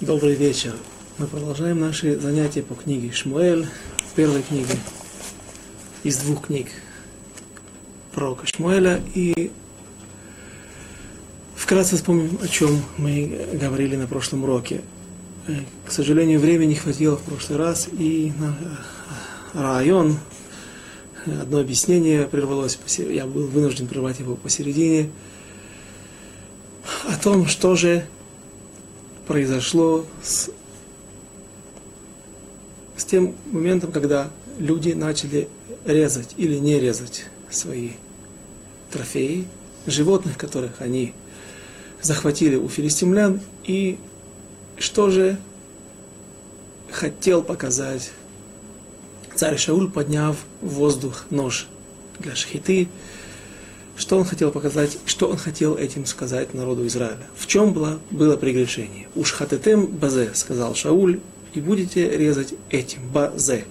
Добрый вечер. Мы продолжаем наши занятия по книге Шмуэль, первой книге из двух книг пророка Шмуэля. И вкратце вспомним, о чем мы говорили на прошлом уроке. Э, к сожалению, времени не хватило в прошлый раз, и э, район, одно объяснение прервалось, я был вынужден прервать его посередине, о том, что же произошло с, с тем моментом, когда люди начали резать или не резать свои трофеи, животных, которых они захватили у филистимлян, и что же хотел показать царь Шауль, подняв в воздух нож для шхиты, что он хотел показать, что он хотел этим сказать народу Израиля. В чем было, было прегрешение? Уж хатетем базе, сказал Шауль, и будете резать этим, базе.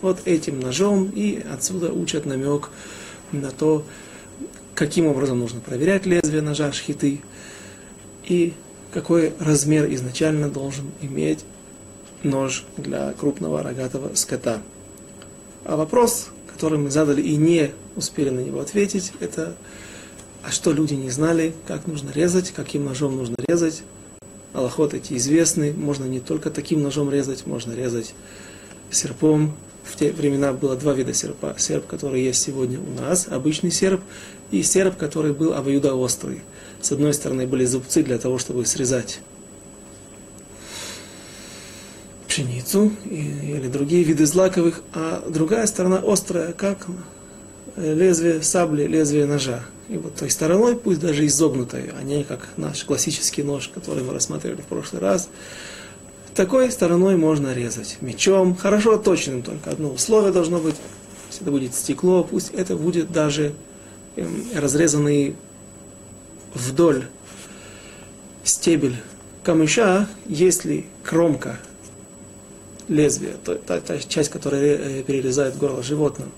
Вот этим ножом, и отсюда учат намек на то, каким образом нужно проверять лезвие ножа шхиты, и какой размер изначально должен иметь нож для крупного рогатого скота. А вопрос, который мы задали и не успели на него ответить, это а что люди не знали, как нужно резать, каким ножом нужно резать. Аллахот эти известны, можно не только таким ножом резать, можно резать серпом. В те времена было два вида серпа. Серп, который есть сегодня у нас, обычный серп, и серп, который был обоюдоострый. С одной стороны были зубцы для того, чтобы срезать пшеницу или другие виды злаковых, а другая сторона острая, как лезвие сабли, лезвие ножа. И вот той стороной, пусть даже изогнутой, а не как наш классический нож, который мы рассматривали в прошлый раз, такой стороной можно резать мечом, хорошо точным, только одно условие должно быть, пусть это будет стекло, пусть это будет даже эм, разрезанный вдоль стебель камыша, если кромка лезвия, то, та, та часть, которая э, перерезает горло животного,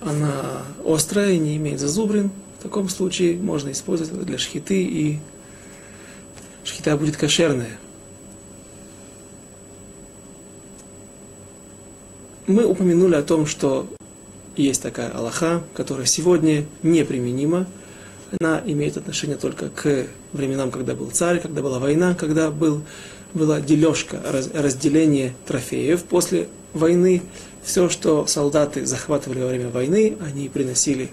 она острая не имеет зазубрин, в таком случае можно использовать это для шхиты, и шхита будет кошерная. Мы упомянули о том, что есть такая Аллаха, которая сегодня неприменима. Она имеет отношение только к временам, когда был царь, когда была война, когда был, была дележка, разделение трофеев. После войны все, что солдаты захватывали во время войны, они приносили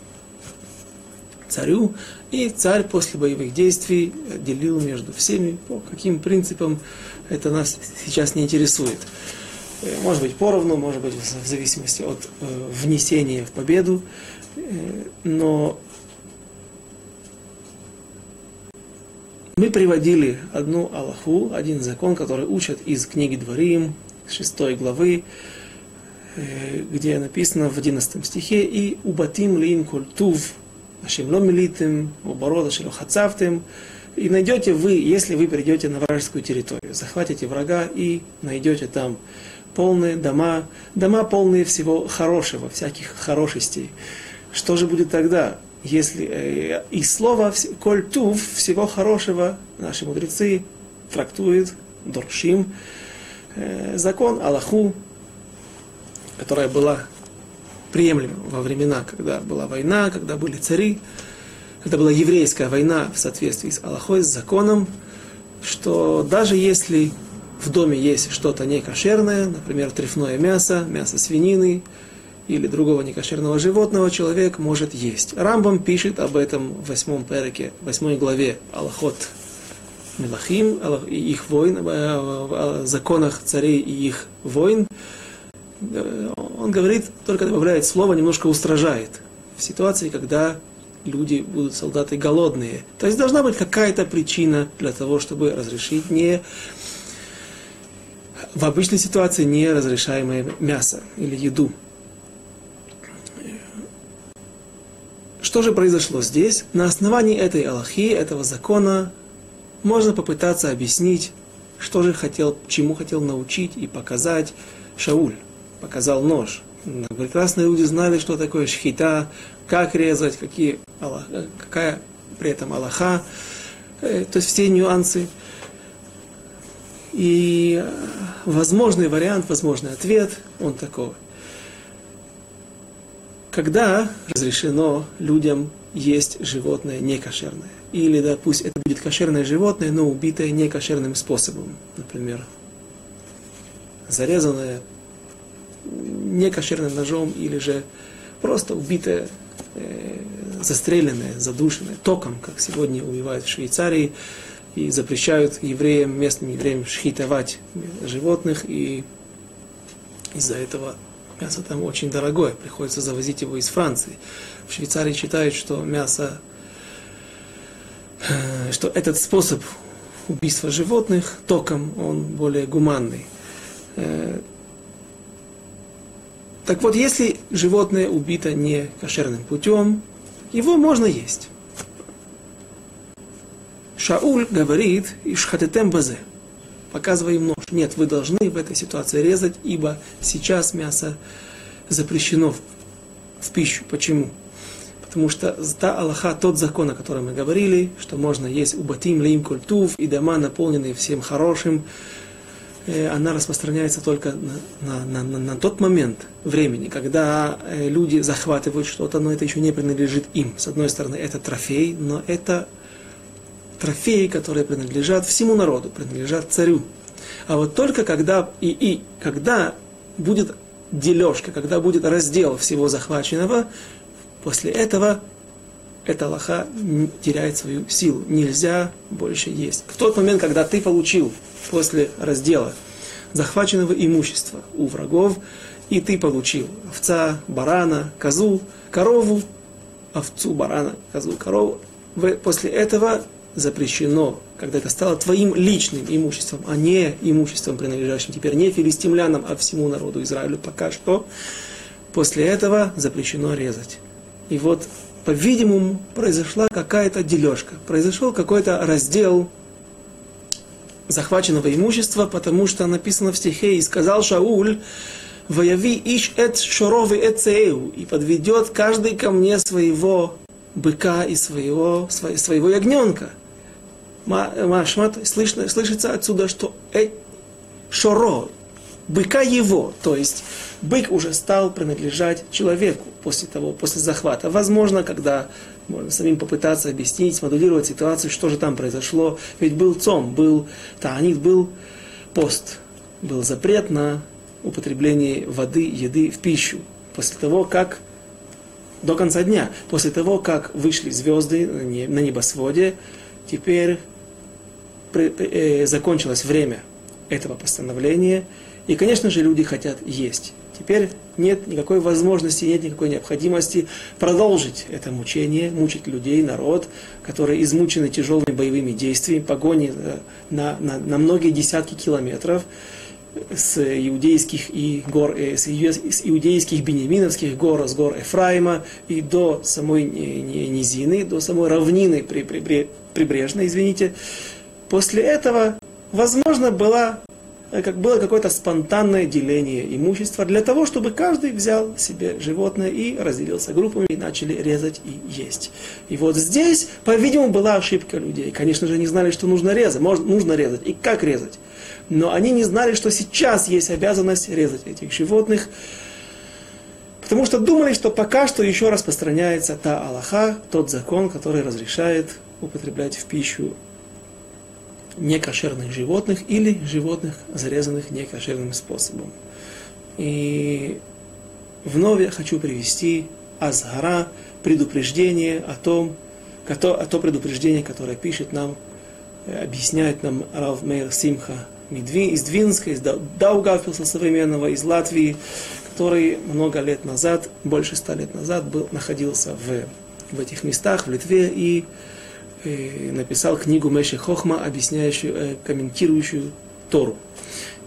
царю, и царь после боевых действий делил между всеми, по каким принципам это нас сейчас не интересует. Э, может быть поровну, может быть в зависимости от э, внесения в победу, э, но мы приводили одну Аллаху, один закон, который учат из книги Дворим, шестой главы, Э, где написано в 11 стихе, «И убатим лин культув, ашем ло милитим, уборода шело хацавтим». И найдете вы, если вы придете на вражескую территорию, захватите врага и найдете там полные дома, дома полные всего хорошего, всяких хорошестей. Что же будет тогда, если э, и слово кольтув всего хорошего наши мудрецы трактуют, доршим, э, закон Аллаху, которая была приемлема во времена, когда была война, когда были цари, когда была еврейская война в соответствии с Аллахой, с законом, что даже если в доме есть что-то некошерное, например, трефное мясо, мясо свинины или другого некошерного животного, человек может есть. Рамбам пишет об этом в восьмом переке, восьмой главе Аллахот Мелахим, и их войн, э, о законах царей и их войн, он говорит, только добавляет слово, немножко устражает. В ситуации, когда люди будут солдаты голодные. То есть должна быть какая-то причина для того, чтобы разрешить не в обычной ситуации неразрешаемое мясо или еду. Что же произошло здесь? На основании этой Аллахи, этого закона, можно попытаться объяснить, что же хотел, чему хотел научить и показать Шауль показал нож. Прекрасные люди знали, что такое шхита, как резать, какие, какая при этом Аллаха, э, то есть все нюансы. И возможный вариант, возможный ответ, он такой. Когда разрешено людям есть животное некошерное? Или, да, пусть это будет кошерное животное, но убитое некошерным способом. Например, зарезанное некошерным ножом или же просто убитое, э, застреленное, задушенное током, как сегодня убивают в Швейцарии, и запрещают евреям, местным евреям шхитовать животных, и из-за этого мясо там очень дорогое, приходится завозить его из Франции. В Швейцарии считают, что мясо, э, что этот способ убийства животных током, он более гуманный. Э, так вот, если животное убито не кошерным путем, его можно есть. Шауль говорит, ишхатетем базе, показывая им нож. Нет, вы должны в этой ситуации резать, ибо сейчас мясо запрещено в, пищу. Почему? Потому что та Аллаха, тот закон, о котором мы говорили, что можно есть убатим, лим, культув и дома, наполненные всем хорошим, э, она распространяется только на, на, на, на тот момент времени, когда э, люди захватывают что-то, но это еще не принадлежит им. С одной стороны, это трофей, но это трофеи, которые принадлежат всему народу, принадлежат царю. А вот только когда и, и когда будет дележка, когда будет раздел всего захваченного, после этого эта лоха теряет свою силу. Нельзя больше есть. В тот момент, когда ты получил после раздела захваченного имущества у врагов, и ты получил овца, барана, козу, корову, овцу, барана, козу, корову, после этого запрещено, когда это стало твоим личным имуществом, а не имуществом, принадлежащим теперь не филистимлянам, а всему народу Израилю пока что, после этого запрещено резать. И вот, по-видимому, произошла какая-то дележка, произошел какой-то раздел захваченного имущества, потому что написано в стихе, и сказал Шауль, «Вояви иш эт шоровы эцеу» и подведет каждый ко мне своего быка и своего, своего ягненка. Машмат, слышно, слышится отсюда, что э, шоро, быка его, то есть бык уже стал принадлежать человеку после того, после захвата. Возможно, когда можно самим попытаться объяснить, смоделировать ситуацию, что же там произошло. Ведь был цом, был таанит, был пост, был запрет на употребление воды, еды в пищу. После того, как до конца дня. После того, как вышли звезды на небосводе, теперь э, закончилось время этого постановления, и, конечно же, люди хотят есть. Теперь нет никакой возможности, нет никакой необходимости продолжить это мучение, мучить людей, народ, которые измучены тяжелыми боевыми действиями, погони э, на, на, на многие десятки километров с иудейских и гор, э, с иудейских бенеминовских гор, с гор Ефраима и до самой низины, до самой равнины при, при, прибрежной, извините. После этого, возможно, было, э, как было какое-то спонтанное деление имущества для того, чтобы каждый взял себе животное и разделился группами и начали резать и есть. И вот здесь, по-видимому, была ошибка людей. Конечно же, не знали, что нужно резать, можно, нужно резать и как резать но они не знали, что сейчас есть обязанность резать этих животных, потому что думали, что пока что еще распространяется та Аллаха, тот закон, который разрешает употреблять в пищу некошерных животных или животных, зарезанных некошерным способом. И вновь я хочу привести Азгара, предупреждение о том, о то предупреждение, которое пишет нам, объясняет нам Рав Мейр Симха из Двинска, из Даугавпилса современного, из Латвии, который много лет назад, больше ста лет назад, был, находился в, в этих местах, в Литве, и э, написал книгу Меши Хохма, объясняющую, э, комментирующую Тору.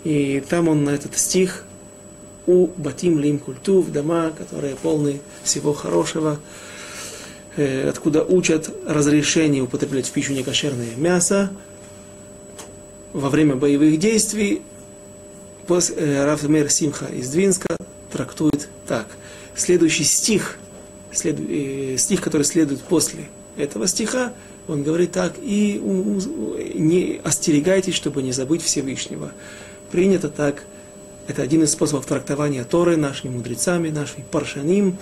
И там он на этот стих у Батим Лим Культу, в дома, которые полны всего хорошего, э, откуда учат разрешение употреблять в пищу некошерное мясо, во время боевых действий э, Раф Мер Симха из Двинска трактует так. Следующий стих, следу, э, стих, который следует после этого стиха, он говорит так, и не остерегайтесь, чтобы не забыть Всевышнего. Принято так, это один из способов трактования Торы нашими мудрецами, нашими паршаним.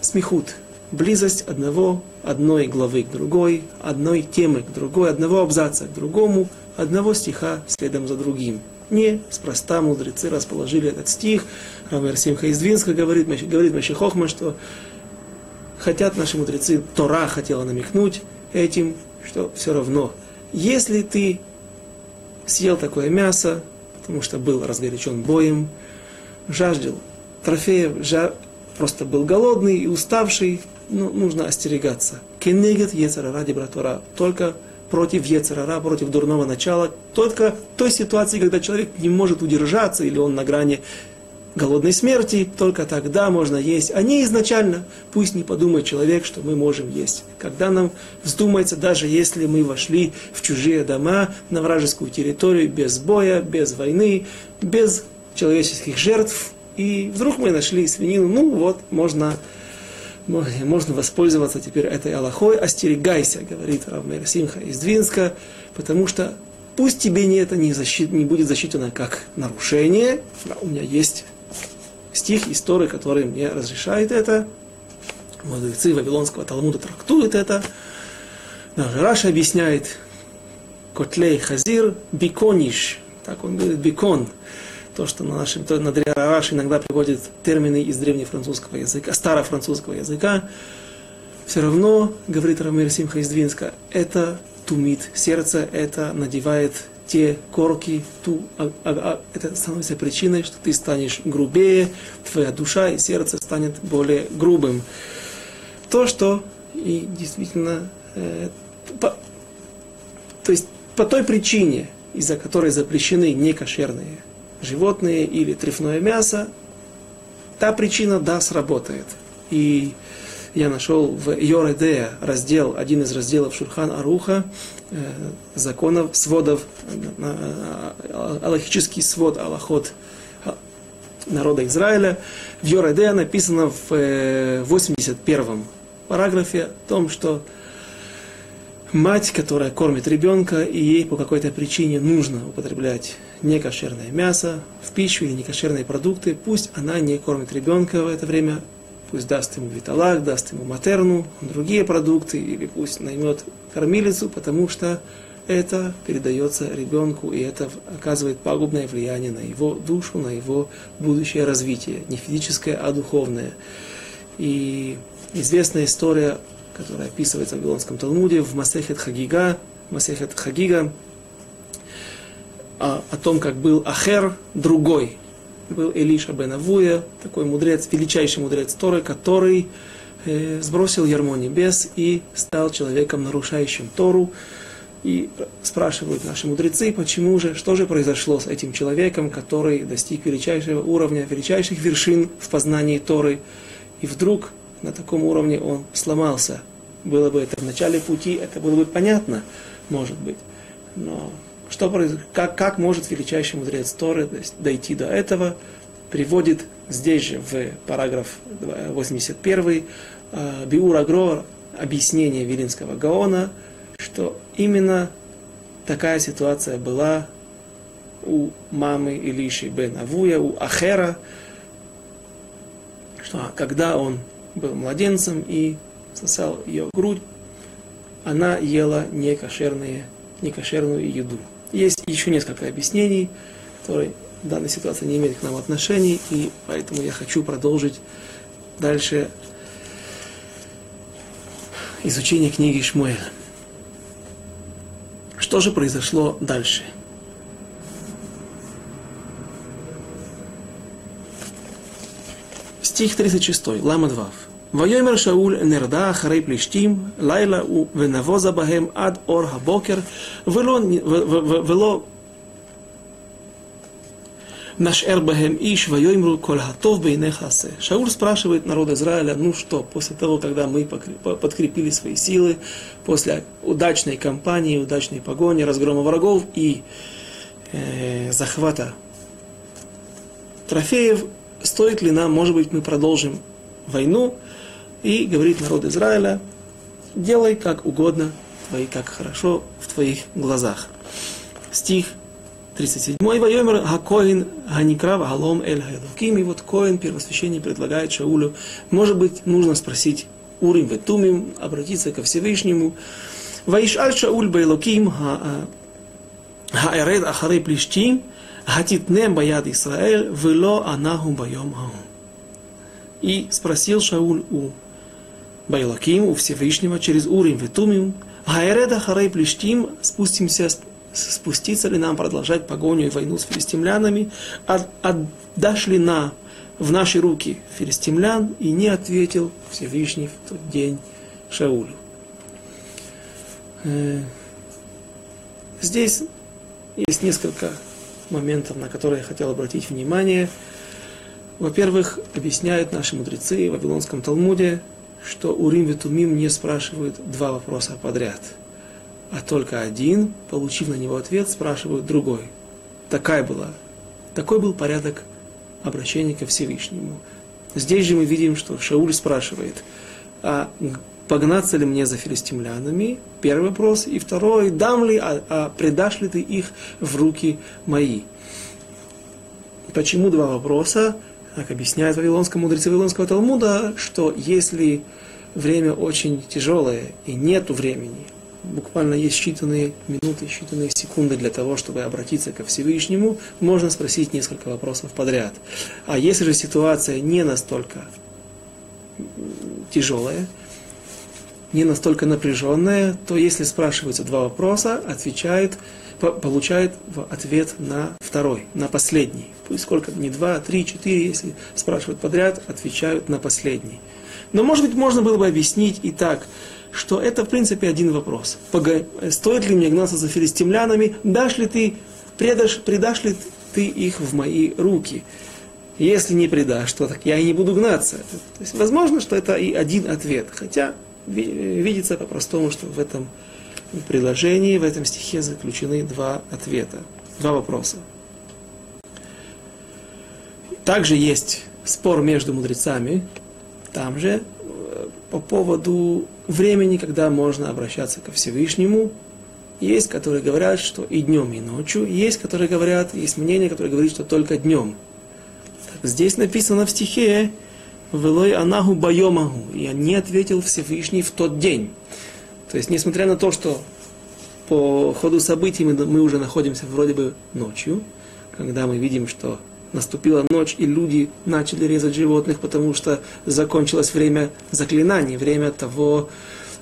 Смехут, близость одного, одной главы к другой, одной темы к другой, одного абзаца к другому, одного стиха следом за другим. Не спроста мудрецы расположили этот стих. Рамер Симха из Двинска говорит, говорит Машихохма, что хотят наши мудрецы, Тора хотела намекнуть этим, что все равно, если ты съел такое мясо, потому что был разгорячен боем, жаждал трофеев, жа... просто был голодный и уставший, ну, нужно остерегаться. Кенегет Ецара ради братора. Только против Ецарара, против дурного начала, только той ситуации, когда человек не может удержаться, или он на грани голодной смерти, только тогда можно есть, а не изначально. Пусть не подумает человек, что мы можем есть. Когда нам вздумается, даже если мы вошли в чужие дома, на вражескую территорию, без боя, без войны, без человеческих жертв, и вдруг мы нашли свинину, ну вот, можно можно воспользоваться теперь этой Аллахой. Остерегайся, говорит Равмер Симха из Двинска, потому что пусть тебе не это не, защит, не будет засчитано как нарушение. У меня есть стих истории, который мне разрешает это. Мудрецы Вавилонского Талмуда трактуют это. Раша объясняет Котлей Хазир Бикониш. Так он говорит, бикон то, что на нашем, то на Раш иногда приводит термины из древнефранцузского языка, старофранцузского языка, все равно, говорит Рамир Симха из Двинска, это тумит сердце, это надевает те корки, ту, а, а, а, это становится причиной, что ты станешь грубее, твоя душа и сердце станет более грубым. То, что и действительно, э, по, то есть по той причине, из-за которой запрещены некошерные животные или трефное мясо, та причина, да, сработает. И я нашел в Йоредея раздел, один из разделов Шурхан Аруха, э, законов, сводов, э, э, аллахический свод Аллахот народа Израиля. В Йоредея написано в 81 параграфе о том, что мать, которая кормит ребенка, и ей по какой-то причине нужно употреблять некошерное мясо в пищу или некошерные продукты, пусть она не кормит ребенка в это время, пусть даст ему виталак, даст ему матерну, другие продукты, или пусть наймет кормилицу, потому что это передается ребенку, и это оказывает пагубное влияние на его душу, на его будущее развитие, не физическое, а духовное. И известная история которая описывается в Вавилонском Талмуде, в Масехет Хагига, Масехет Хагига, о, о том, как был Ахер, другой. Был Элиша бен Авуя, такой мудрец, величайший мудрец Торы, который э, сбросил ярмо небес и стал человеком, нарушающим Тору. И спрашивают наши мудрецы, почему же, что же произошло с этим человеком, который достиг величайшего уровня, величайших вершин в познании Торы. И вдруг на таком уровне он сломался. Было бы это в начале пути, это было бы понятно, может быть. Но что как, как может величайший мудрец Торы дойти до этого, приводит здесь же в параграф 81 э, Биур Агро объяснение Вилинского Гаона, что именно такая ситуация была у мамы Илиши бен Авуя, у Ахера, что когда он был младенцем и сосал ее грудь, она ела некошерные, некошерную еду. Есть еще несколько объяснений, которые в данной ситуации не имеют к нам отношений, и поэтому я хочу продолжить дальше изучение книги Шмуэля. Что же произошло дальше? Стих 36, Лама 2. ויאמר שאול נרדה אחרי פלישתים לילה ונבוזה בהם עד אור הבוקר ולא, ולא нашер бахем иш, вайомру коль готов бейнех асе. Шауль спрашивает народ Израиля, ну что, после того, когда мы подкрепили свои силы, после удачной кампании, удачной погони, разгрома врагов и э, захвата трофеев, стоит ли нам, может быть, мы продолжим войну, и говорит народ Израиля, делай как угодно, твои, как хорошо в твоих глазах. Стих 37. Вайомер Хакоин Ганикрав Галом Эль Хайлуким. И вот Коин, первосвященник, предлагает Шаулю, может быть, нужно спросить Урим Ветумим, обратиться ко Всевышнему. Ваишаль Шауль Байлуким Хаэред Ахары Плештим, Хатитнем Баяд Исраэль, Вело Анаху Байом Хаум. И спросил Шауль у Байлаким, у Всевышнего, через Урим Ветумим, Хайреда Харей Плештим, спустимся, спуститься ли нам продолжать погоню и войну с филистимлянами, отдашь ли на, в наши руки филистимлян, и не ответил Всевышний в тот день Шаулю. Э, здесь есть несколько моментов, на которые я хотел обратить внимание. Во-первых, объясняют наши мудрецы в Вавилонском Талмуде, что Урим Ветумим не спрашивают два вопроса подряд, а только один, получив на него ответ, спрашивают другой. Такая была, такой был порядок обращения ко Всевышнему. Здесь же мы видим, что Шауль спрашивает, а погнаться ли мне за филистимлянами? Первый вопрос. И второй, дам ли, а, а предашь ли ты их в руки мои? Почему два вопроса? Как объясняет вавилонская мудрецы Вавилонского Талмуда, что если время очень тяжелое и нету времени, буквально есть считанные минуты, считанные секунды для того, чтобы обратиться ко Всевышнему, можно спросить несколько вопросов подряд. А если же ситуация не настолько тяжелая, не настолько напряженная, то если спрашиваются два вопроса, отвечает получает ответ на второй, на последний. Пусть сколько, не два, три, четыре, если спрашивают подряд, отвечают на последний. Но, может быть, можно было бы объяснить и так, что это, в принципе, один вопрос. Стоит ли мне гнаться за филистимлянами? Дашь ли ты, предашь, предашь ли ты их в мои руки? Если не предашь, то так я и не буду гнаться. То есть, возможно, что это и один ответ. Хотя видится по-простому, что в этом в предложении в этом стихе заключены два ответа, два вопроса. Также есть спор между мудрецами, там же, э, по поводу времени, когда можно обращаться ко Всевышнему. Есть, которые говорят, что и днем, и ночью. Есть, которые говорят, есть мнение, которое говорит, что только днем. Так, здесь написано в стихе «Велой анаху байомаху» «И не ответил Всевышний в тот день». То есть, несмотря на то, что по ходу событий мы, мы уже находимся вроде бы ночью, когда мы видим, что наступила ночь, и люди начали резать животных, потому что закончилось время заклинаний, время того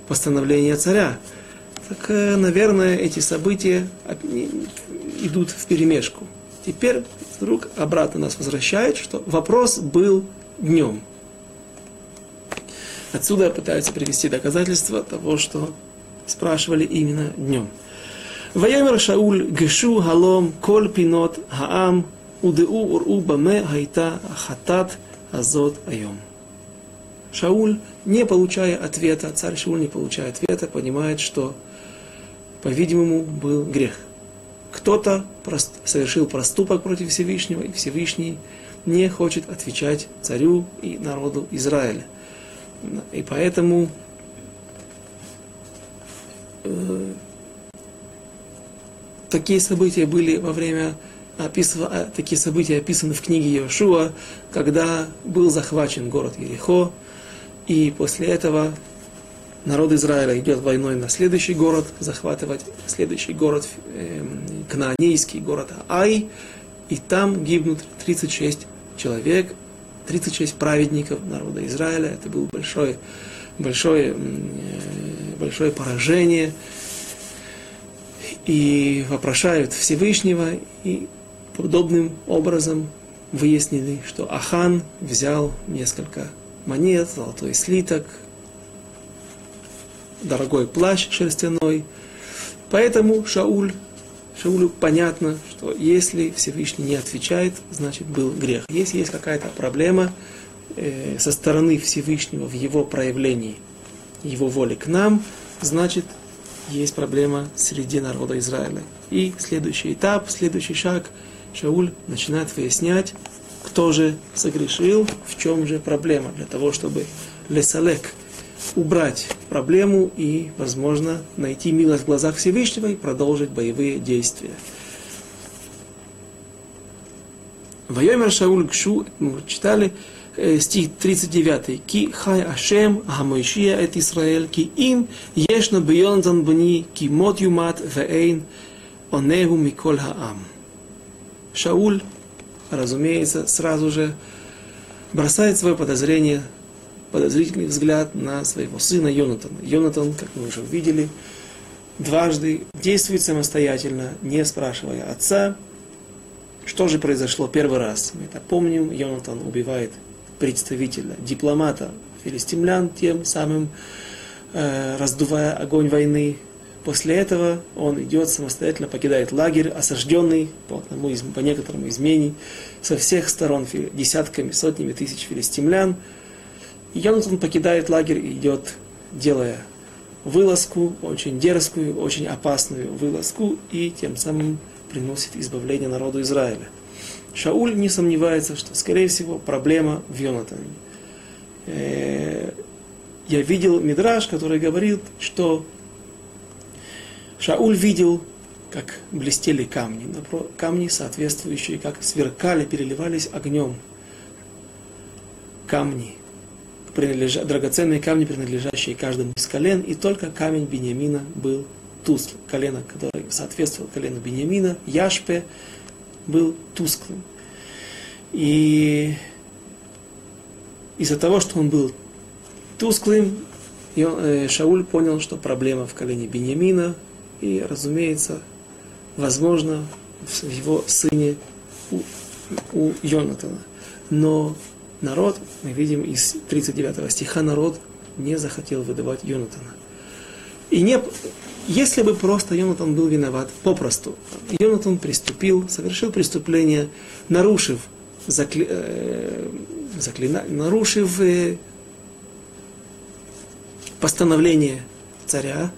постановления царя. Так, э, наверное, эти события идут в перемешку. Теперь вдруг обратно нас возвращает, что вопрос был днем. Отсюда пытаются привести доказательства того, что спрашивали именно днем. Ваямер Шауль Гешу Халом Коль Пинот Хаам Удеу Уру Баме Хайта Хатат Азот Айом. Шауль, не получая ответа, царь Шауль не получая ответа, понимает, что, по-видимому, был грех. Кто-то совершил проступок против Всевышнего, и Всевышний не хочет отвечать царю и народу Израиля. И поэтому э, такие события были во время описыва, э, такие события описаны в книге Иошуа, когда был захвачен город Ерехо, и после этого народ Израиля идет войной на следующий город, захватывать следующий город, э, Кнаанейский город Ай, и там гибнут 36 человек, 36 праведников народа Израиля. Это было большое, большое, э, большое поражение. И вопрошают Всевышнего, и подобным образом выяснили, что Ахан взял несколько монет, золотой слиток, дорогой плащ шерстяной. Поэтому Шауль Шаулю понятно, что если Всевышний не отвечает, значит был грех. Если есть какая-то проблема э, со стороны Всевышнего в его проявлении его воли к нам, значит есть проблема среди народа Израиля. И следующий этап, следующий шаг, Шауль начинает выяснять, кто же согрешил, в чем же проблема, для того, чтобы лесалек, убрать проблему и, возможно, найти милость в глазах Всевышнего и продолжить боевые действия. Вайомер Шауль Гшу, мы читали, э, стих 39. Ки хай Ашем Хамойшия эт Исраэль, ки им ешна бьонзан бни, ки мот юмат веэйн онегу миколь хаам. Шауль, разумеется, сразу же бросает свое подозрение, подозрительный взгляд на своего сына Йонатана. Йонатан, как мы уже увидели, дважды действует самостоятельно, не спрашивая отца, что же произошло первый раз? Мы это помним, Йонатан убивает представителя, дипломата филистимлян, тем самым э, раздувая огонь войны. После этого он идет самостоятельно, покидает лагерь, осажденный по, одному из, по некоторым изменений со всех сторон десятками, сотнями тысяч филистимлян. Йонатан покидает лагерь и идет, делая вылазку, очень дерзкую, очень опасную вылазку, и тем самым приносит избавление народу Израиля. Шауль не сомневается, что, скорее всего, проблема в Йонатане. Э, я видел Мидраж, который говорит, что Шауль видел, как блестели камни, камни соответствующие, как сверкали, переливались огнем. Камни, принадлежа, драгоценные камни, принадлежащие каждому из колен, и только камень Бениамина был тусклым. Колено, которое соответствовало колену Бениамина, Яшпе, был тусклым. И из-за того, что он был тусклым, э, Шауль понял, что проблема в колене Бениамина, и, разумеется, возможно, в его сыне у, у Йонатана. Но народ, мы видим из 39 стиха, народ не захотел выдавать Йонатана. И не, если бы просто Йонатан был виноват, попросту, Йонатан приступил, совершил преступление, нарушив, закли, э, заклина, нарушив э, постановление царя,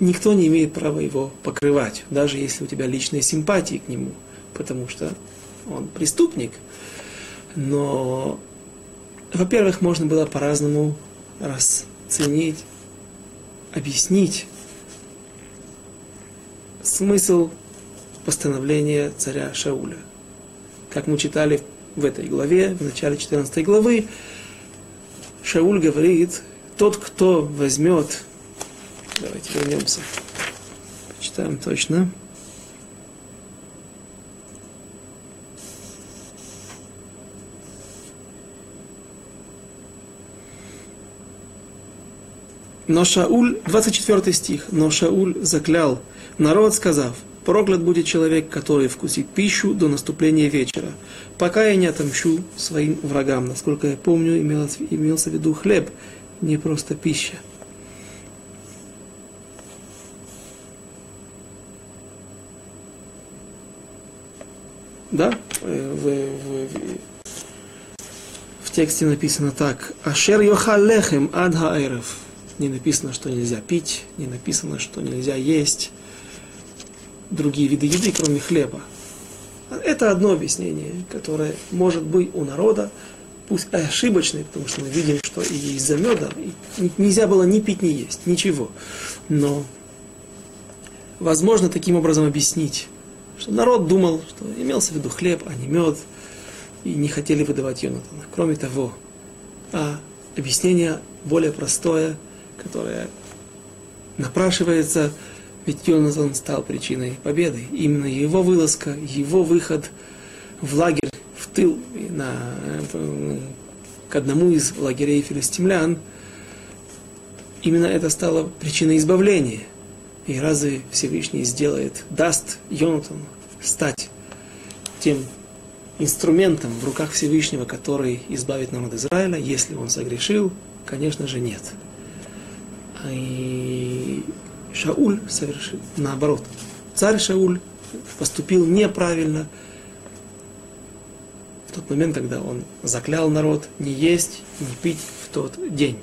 никто не имеет права его покрывать, даже если у тебя личные симпатии к нему, потому что он преступник. Но, во-первых, можно было по-разному расценить, объяснить смысл постановления царя Шауля. Как мы читали в этой главе, в начале 14 главы, Шауль говорит, тот, кто возьмет, давайте вернемся, почитаем точно, Но Шауль, 24 стих, но Шауль заклял народ, сказав, проклят будет человек, который вкусит пищу до наступления вечера, пока я не отомщу своим врагам. Насколько я помню, имелось, имелся в виду хлеб, не просто пища. Да, э, в, в, в тексте написано так. Ашер йохалехем ад хаэрев не написано, что нельзя пить, не написано, что нельзя есть другие виды еды, кроме хлеба. Это одно объяснение, которое может быть у народа, пусть ошибочное, потому что мы видим, что и из-за меда нельзя было ни пить, ни есть, ничего. Но возможно таким образом объяснить, что народ думал, что имелся в виду хлеб, а не мед, и не хотели выдавать Йонатана. Кроме того, а объяснение более простое – которая напрашивается, ведь Йонатан стал причиной победы. Именно его вылазка, его выход в лагерь, в тыл, на, к одному из лагерей филистимлян, именно это стало причиной избавления. И разве Всевышний сделает, даст Йонатану стать тем инструментом в руках Всевышнего, который избавит народ Израиля, если он согрешил? Конечно же нет. И Шауль совершил наоборот. Царь Шауль поступил неправильно в тот момент, когда он заклял народ не есть, не пить в тот день.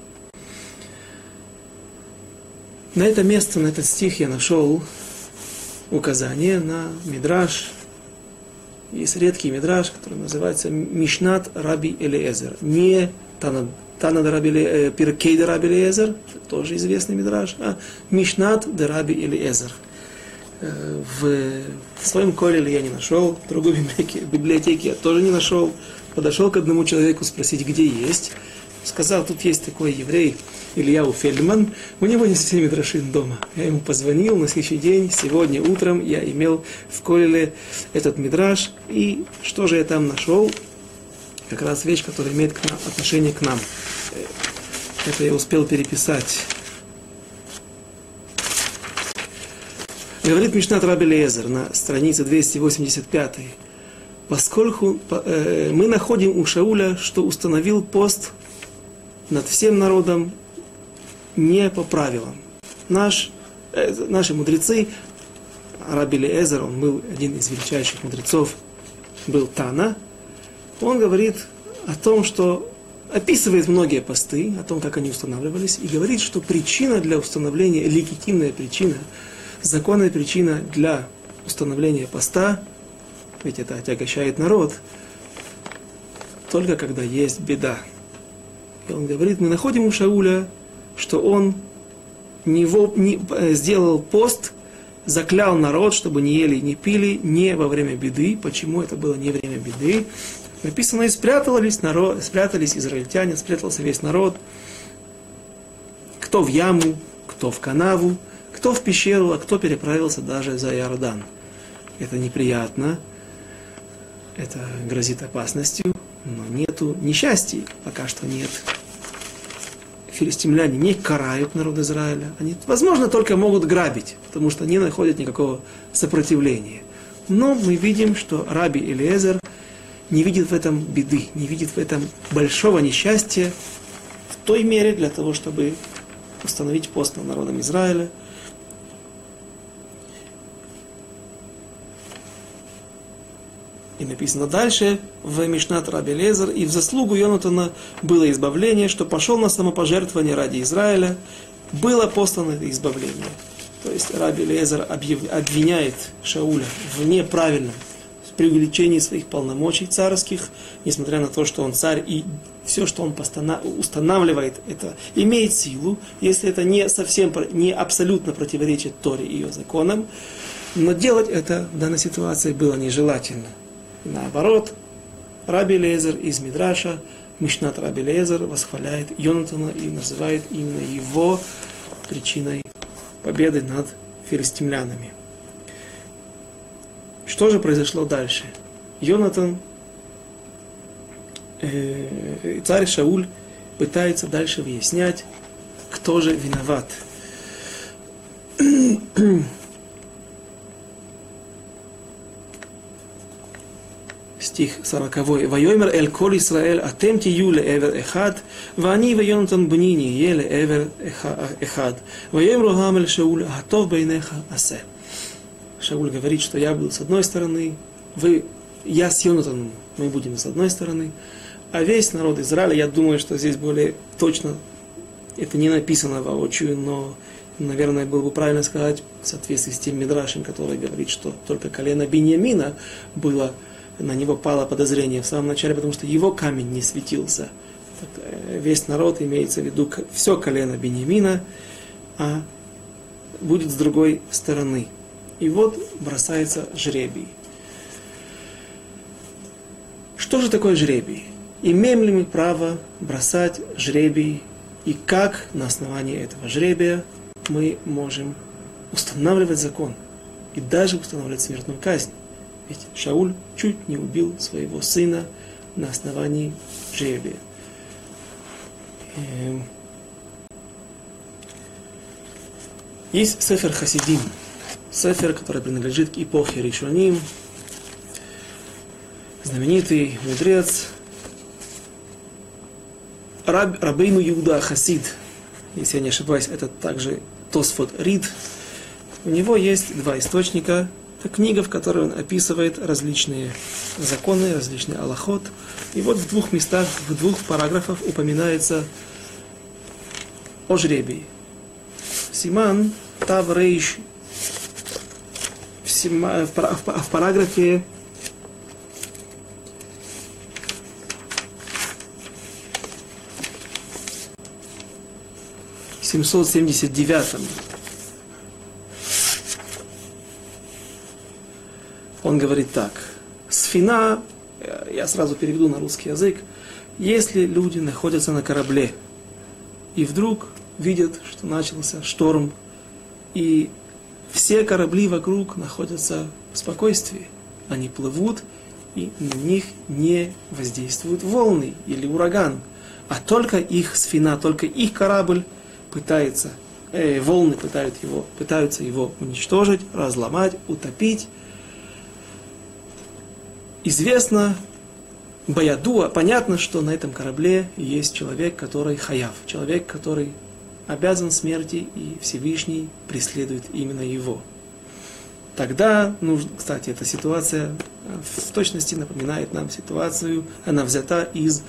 На это место, на этот стих я нашел указание на Мидраш. Есть редкий Мидраш, который называется Мишнат Раби Элиезер. Не Тана де Раби э, Пиркей де Раби Элиезер, тоже известный мидраж, а Мишнат де Раби Элиезер. Э, в, в своем колеле я не нашел, в другой библиотеке, библиотеке я тоже не нашел. Подошел к одному человеку спросить, где есть. Сказал, тут есть такой еврей, Ильяу Фельдман, у него есть все мидрашин дома. Я ему позвонил на следующий день, сегодня утром я имел в Колеле этот мидраж, и что же я там нашел? Как раз вещь, которая имеет к нам, отношение к нам. Это я успел переписать. Говорит Мишнат Раби Лезер на странице 285. Поскольку э, мы находим у Шауля, что установил пост над всем народом не по правилам. Наш, э, наши мудрецы, Раби Лезер, он был один из величайших мудрецов, был Тана, он говорит о том, что описывает многие посты, о том, как они устанавливались, и говорит, что причина для установления, легитимная причина, законная причина для установления поста, ведь это отягощает народ, только когда есть беда. И он говорит, мы находим у Шауля, что он не, во, не э, сделал пост, заклял народ, чтобы не ели не пили не во время беды. Почему это было не время беды? Написано, и спрятались, народ, спрятались израильтяне, спрятался весь народ. Кто в яму, кто в канаву, кто в пещеру, а кто переправился даже за Иордан. Это неприятно, это грозит опасностью, но нету несчастий, пока что нет. Филистимляне не карают народ Израиля, они, возможно, только могут грабить, потому что не находят никакого сопротивления. Но мы видим, что Раби Элиезер не видит в этом беды, не видит в этом большого несчастья в той мере для того, чтобы установить пост над народом Израиля. И написано дальше в Мишнат Раби Лезер, и в заслугу Йонатана было избавление, что пошел на самопожертвование ради Израиля, было послано это избавление. То есть Раби Лезер обвиняет Шауля в неправильном при увеличении своих полномочий царских, несмотря на то, что он царь, и все, что он устанавливает, это имеет силу, если это не совсем, не абсолютно противоречит Торе и ее законам, но делать это в данной ситуации было нежелательно. Наоборот, Раби Лезер из Мидраша, Мишнат Раби Лезер восхваляет Йонатана и называет именно его причиной победы над филистимлянами. Что же произошло дальше? Йонатан, э, царь Шауль, пытается дальше выяснять, кто же виноват. стих 40. «Вайомер эль кол Исраэль, атем тию леэвер эхад, вани вайонтан бнини е леэвер эхад, вайомру гамель шауль, гатов бейнеха асе». Шауль говорит, что я был с одной стороны, вы, я с Йонатаном, мы будем с одной стороны, а весь народ Израиля, я думаю, что здесь более точно, это не написано воочию, но, наверное, было бы правильно сказать в соответствии с тем Мидрашем, который говорит, что только колено Беньямина было, на него пало подозрение в самом начале, потому что его камень не светился. Э, весь народ имеется в виду все колено Беньямина, а будет с другой стороны. И вот бросается жребий. Что же такое жребий? Имеем ли мы право бросать жребий и как на основании этого жребия мы можем устанавливать закон и даже устанавливать смертную казнь? Ведь Шауль чуть не убил своего сына на основании жребия. Эм. Есть Сефер Хасидим, Сефер, который принадлежит к эпохе Ришоним, знаменитый мудрец Раб, Рабейну Иуда Хасид, если я не ошибаюсь, это также Тосфот Рид. У него есть два источника. Это книга, в которой он описывает различные законы, различные аллахот. И вот в двух местах, в двух параграфах упоминается о жребии. Симан Тав Рейш в параграфе 779 он говорит так. Сфина, я сразу переведу на русский язык, если люди находятся на корабле, и вдруг видят, что начался шторм, и все корабли вокруг находятся в спокойствии, они плывут, и на них не воздействуют волны или ураган, а только их сфина, только их корабль пытается, э, волны пытают его, пытаются его уничтожить, разломать, утопить. Известно, Баядуа, понятно, что на этом корабле есть человек, который хаяв, человек, который обязан смерти, и Всевышний преследует именно его. Тогда, нужно, кстати, эта ситуация в точности напоминает нам ситуацию, она взята из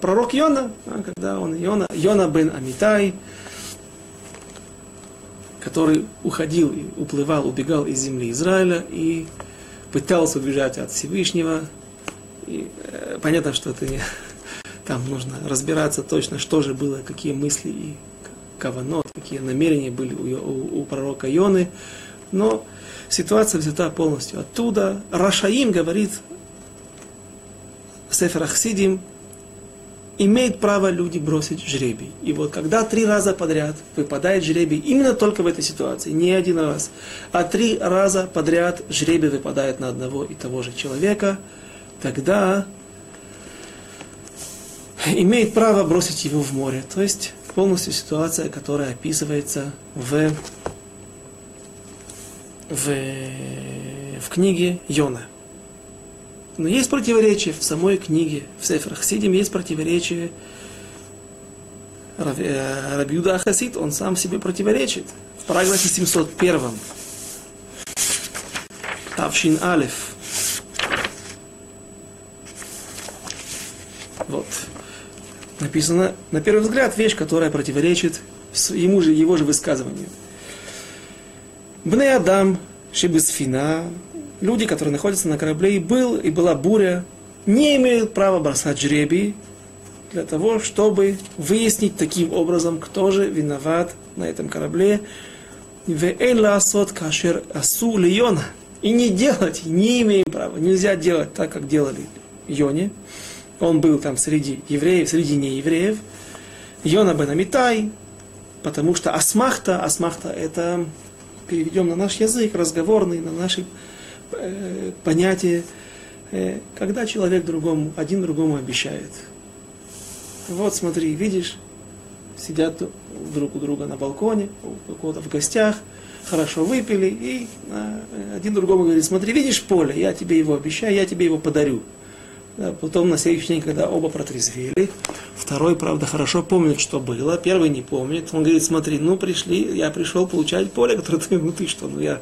пророк Йона, когда он Йона, Йона бен Амитай, который уходил, уплывал, убегал из земли Израиля и пытался убежать от Всевышнего. И, э, понятно, что это не, там нужно разбираться точно, что же было, какие мысли и каванот, какие намерения были у, у, у пророка Йоны. Но ситуация взята полностью оттуда. Рашаим говорит, Сефер Ахсидим, имеют право люди бросить жребий. И вот когда три раза подряд выпадает жребий, именно только в этой ситуации, не один раз, а три раза подряд жребий выпадает на одного и того же человека, тогда имеет право бросить его в море. То есть полностью ситуация, которая описывается в, в, в книге Йона. Но есть противоречие в самой книге, в Сеферах Сидим есть противоречие. Э, Рабиуда Ахасид, он сам себе противоречит. В параграфе 701. Тавшин Алиф. Вот. Написано, на первый взгляд, вещь, которая противоречит ему же, его же высказыванию. Бне Адам, Шибисфина, люди, которые находятся на корабле, и был, и была буря, не имеют права бросать жребий для того, чтобы выяснить таким образом, кто же виноват на этом корабле. кашер асу льона. И не делать, не имеем права, нельзя делать так, как делали Йоне. Он был там среди евреев, среди неевреев. Йона бен Амитай, потому что асмахта, асмахта это, переведем на наш язык, разговорный, на наши Э, понятие, э, когда человек другому, один другому обещает. Вот смотри, видишь, сидят друг у друга на балконе, у кого-то в гостях, хорошо выпили, и э, один другому говорит, смотри, видишь поле, я тебе его обещаю, я тебе его подарю. Потом на следующий день, когда оба протрезвели, второй, правда, хорошо помнит, что было, первый не помнит. Он говорит, смотри, ну пришли, я пришел получать поле, которое ты, ну ты что, ну я,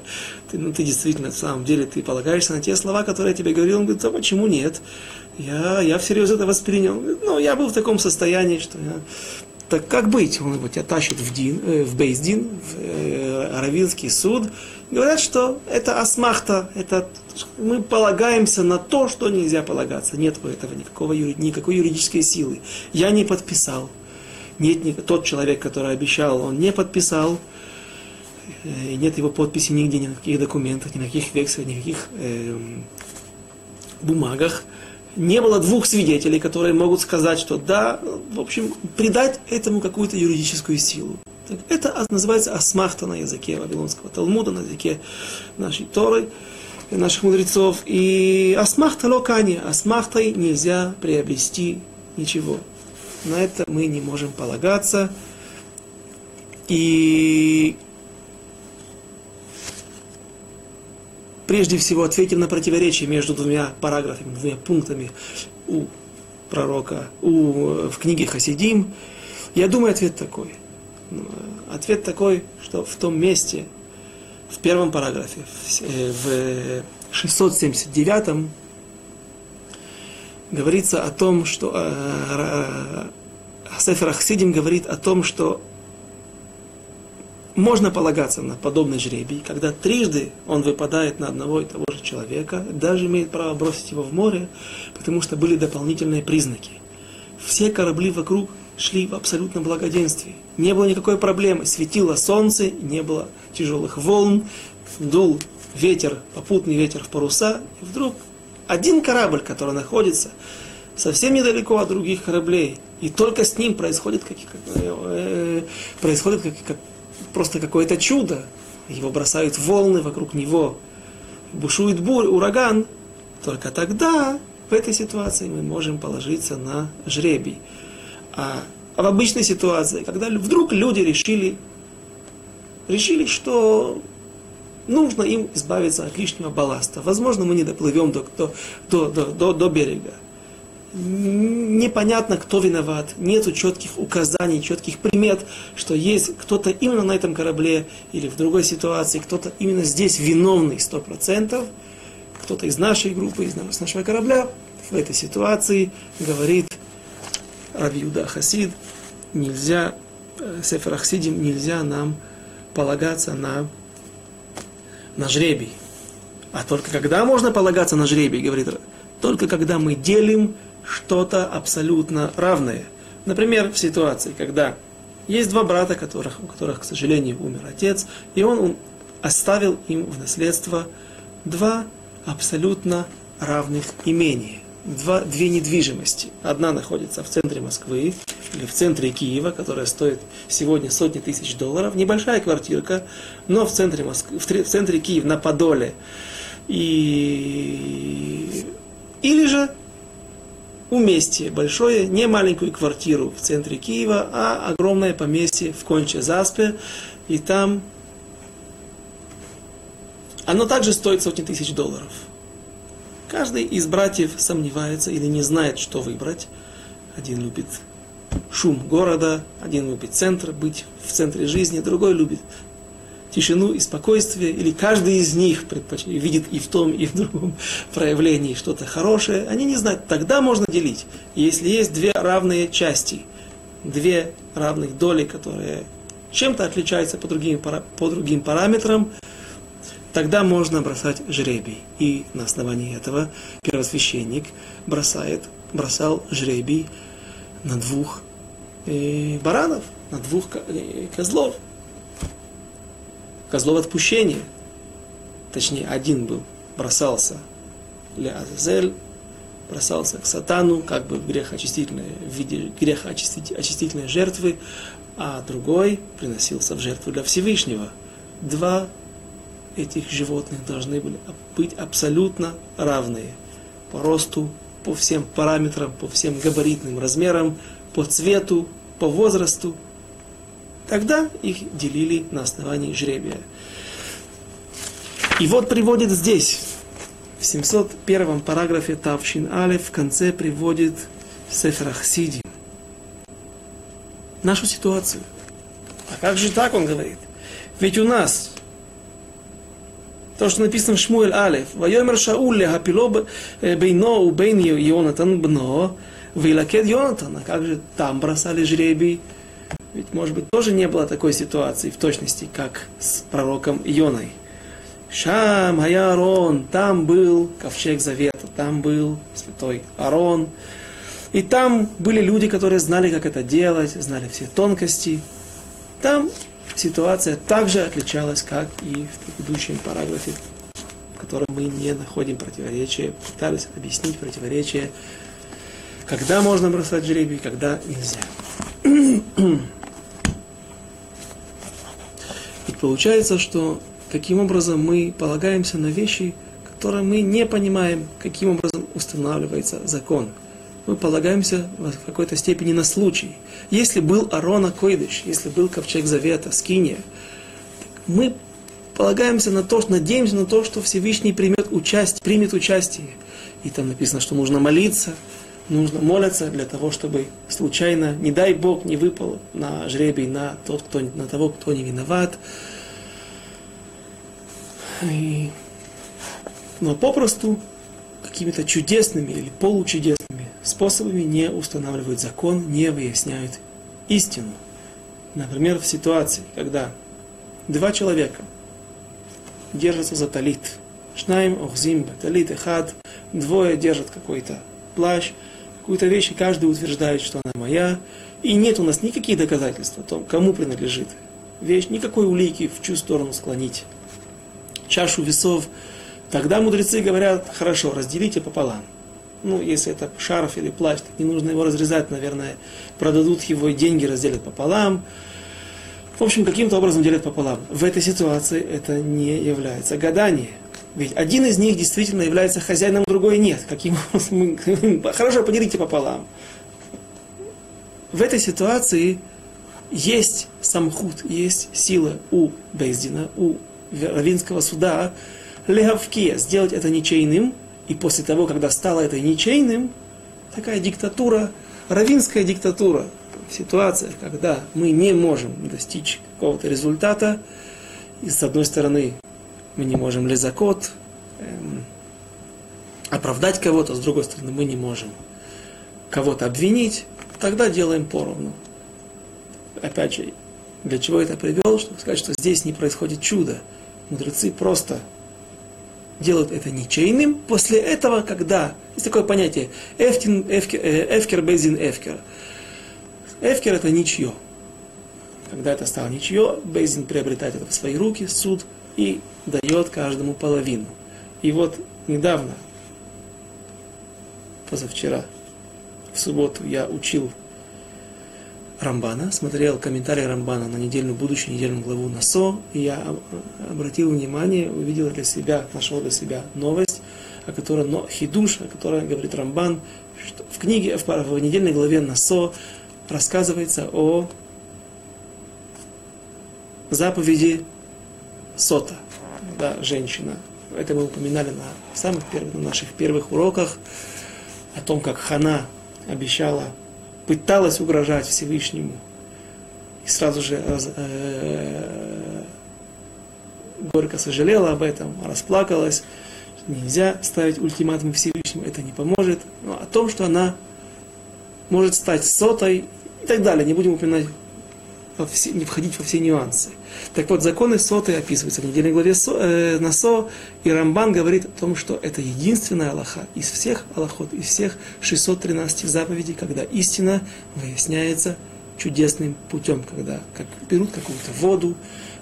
ты, ну ты действительно, в самом деле, ты полагаешься на те слова, которые я тебе говорил. Он говорит, а почему нет? Я, я всерьез это воспринял. Ну, я был в таком состоянии, что я так как быть? Он его тебя тащит в, Дин, э, в Бейздин, в э, Равинский суд. Говорят, что это асмахта, это мы полагаемся на то, что нельзя полагаться. Нет у этого никакого, никакой юридической силы. Я не подписал. Нет, не, тот человек, который обещал, он не подписал. Э, нет его подписи нигде, ни на каких документах, ни на каких векселях, ни э, бумагах не было двух свидетелей, которые могут сказать, что да, в общем, придать этому какую-то юридическую силу. Это называется асмахта на языке Вавилонского Талмуда, на языке нашей Торы, наших мудрецов. И асмахта локани, асмахтой нельзя приобрести ничего. На это мы не можем полагаться. И прежде всего ответим на противоречие между двумя параграфами, двумя пунктами у пророка, у, в книге Хасидим. Я думаю, ответ такой. Ответ такой, что в том месте, в первом параграфе, в 679 э, говорится о том, что э, Сефер Ахсидим говорит о том, что можно полагаться на подобный жребий, когда трижды он выпадает на одного и того же человека, даже имеет право бросить его в море, потому что были дополнительные признаки. Все корабли вокруг шли в абсолютном благоденствии. Не было никакой проблемы. Светило солнце, не было тяжелых волн, дул ветер, попутный ветер в паруса. И вдруг один корабль, который находится совсем недалеко от других кораблей, и только с ним происходит, как, как, э, происходит как, как, просто какое-то чудо. Его бросают волны вокруг него, бушует бурь, ураган. Только тогда, в этой ситуации, мы можем положиться на жребий. А, в обычной ситуации, когда вдруг люди решили, решили, что нужно им избавиться от лишнего балласта. Возможно, мы не доплывем до, до, до, до, до берега. Непонятно, кто виноват, нету четких указаний, четких примет, что есть кто-то именно на этом корабле или в другой ситуации, кто-то именно здесь виновный сто процентов, кто-то из нашей группы, из нашего корабля в этой ситуации говорит Равиуда Хасид, нельзя, э, Сефер Ахсидим, нельзя нам полагаться на на жребий. А только когда можно полагаться на жребий, говорит, только когда мы делим что-то абсолютно равное. Например, в ситуации, когда есть два брата, которых, у которых, к сожалению, умер отец, и он, он оставил им в наследство два абсолютно равных имения два, две недвижимости. Одна находится в центре Москвы или в центре Киева, которая стоит сегодня сотни тысяч долларов. Небольшая квартирка, но в центре, Москвы, в центре Киева, на Подоле. И... Или же уместье большое, не маленькую квартиру в центре Киева, а огромное поместье в Конче-Заспе. И там оно также стоит сотни тысяч долларов. Каждый из братьев сомневается или не знает, что выбрать. Один любит шум города, один любит центр, быть в центре жизни, другой любит тишину и спокойствие, или каждый из них предпоч... видит и в том, и в другом проявлении что-то хорошее, они не знают. Тогда можно делить. Если есть две равные части, две равных доли, которые чем-то отличаются по другим, по другим параметрам, тогда можно бросать жребий. И на основании этого первосвященник бросает, бросал жребий на двух э, баранов, на двух э, козлов. Козлов отпущения. Точнее, один был, бросался для Азазель, бросался к сатану, как бы в грех очистительной, в виде греха очистительной жертвы, а другой приносился в жертву для Всевышнего. Два этих животных должны были быть абсолютно равные по росту, по всем параметрам, по всем габаритным размерам, по цвету, по возрасту. Тогда их делили на основании жребия. И вот приводит здесь, в 701 параграфе Тавшин Алев, в конце приводит Сефер Ахсидим. Нашу ситуацию. А как же так, он говорит? Ведь у нас то, что написано в Шмуэль Алеф. Вайомер Шауль лехапило бейно у бейн Йонатан бно, вилакед Йонатан. А как же там бросали жребий? Ведь, может быть, тоже не было такой ситуации в точности, как с пророком Ионой. Шам, Хая Арон, там был ковчег завета, там был святой Арон. И там были люди, которые знали, как это делать, знали все тонкости. Там ситуация также отличалась, как и в предыдущем параграфе, в котором мы не находим противоречия, пытались объяснить противоречия, когда можно бросать жребий, когда нельзя. И получается, что каким образом мы полагаемся на вещи, которые мы не понимаем, каким образом устанавливается закон – мы полагаемся в какой-то степени на случай. Если был Арона Койдыш, если был Ковчег Завета, Скиния, мы полагаемся на то, надеемся на то, что Всевышний примет участие, примет участие. И там написано, что нужно молиться, нужно молиться для того, чтобы случайно, не дай Бог, не выпал на жребий на, тот, кто, на того, кто не виноват. И... Но попросту какими-то чудесными или получудесными способами не устанавливают закон, не выясняют истину. Например, в ситуации, когда два человека держатся за талит, шнаим, охзим, талит, эхад, двое держат какой-то плащ, какую-то вещь, и каждый утверждает, что она моя, и нет у нас никаких доказательств о том, кому принадлежит вещь, никакой улики в чью сторону склонить. Чашу весов, тогда мудрецы говорят, хорошо, разделите пополам. Ну, если это шарф или плащ, не нужно его разрезать, наверное, продадут его деньги разделят пополам. В общем, каким-то образом делят пополам. В этой ситуации это не является гаданием. Ведь один из них действительно является хозяином, другой нет. Каким Хорошо, поделите пополам. В этой ситуации есть самхут, есть сила у Бейздина, у Равинского суда, легавкия, сделать это ничейным, и после того, когда стало это ничейным, такая диктатура, равинская диктатура, ситуация, когда мы не можем достичь какого-то результата, и с одной стороны мы не можем лизакот, эм, оправдать кого-то, с другой стороны мы не можем кого-то обвинить, тогда делаем поровну. Опять же, для чего это привел? Чтобы сказать, что здесь не происходит чудо. Мудрецы просто делают это ничейным. После этого, когда... Есть такое понятие эфтин, эфкер, э, эфкер безин эфкер. Эфкер это ничье. Когда это стало ничье, Бейзин приобретает это в свои руки, суд, и дает каждому половину. И вот недавно, позавчера, в субботу я учил Рамбана, смотрел комментарий Рамбана на недельную, будущую недельную главу Насо, и я обратил внимание, увидел для себя, нашел для себя новость, о которой, но хидуш, о которой говорит Рамбан, что в книге, в, в недельной главе Насо рассказывается о заповеди Сота, да, женщина. Это мы упоминали на самых первых, на наших первых уроках, о том, как Хана обещала пыталась угрожать Всевышнему. И сразу же раз, э, горько сожалела об этом, расплакалась. Нельзя ставить ультиматум Всевышнему, это не поможет. Но о том, что она может стать сотой и так далее, не будем упоминать, все, не входить во все нюансы. Так вот, законы соты описываются в недельной главе со, э, Насо, и Рамбан говорит о том, что это единственная Аллаха из всех Аллахот, из всех 613 заповедей, когда истина выясняется чудесным путем, когда как, берут какую-то воду,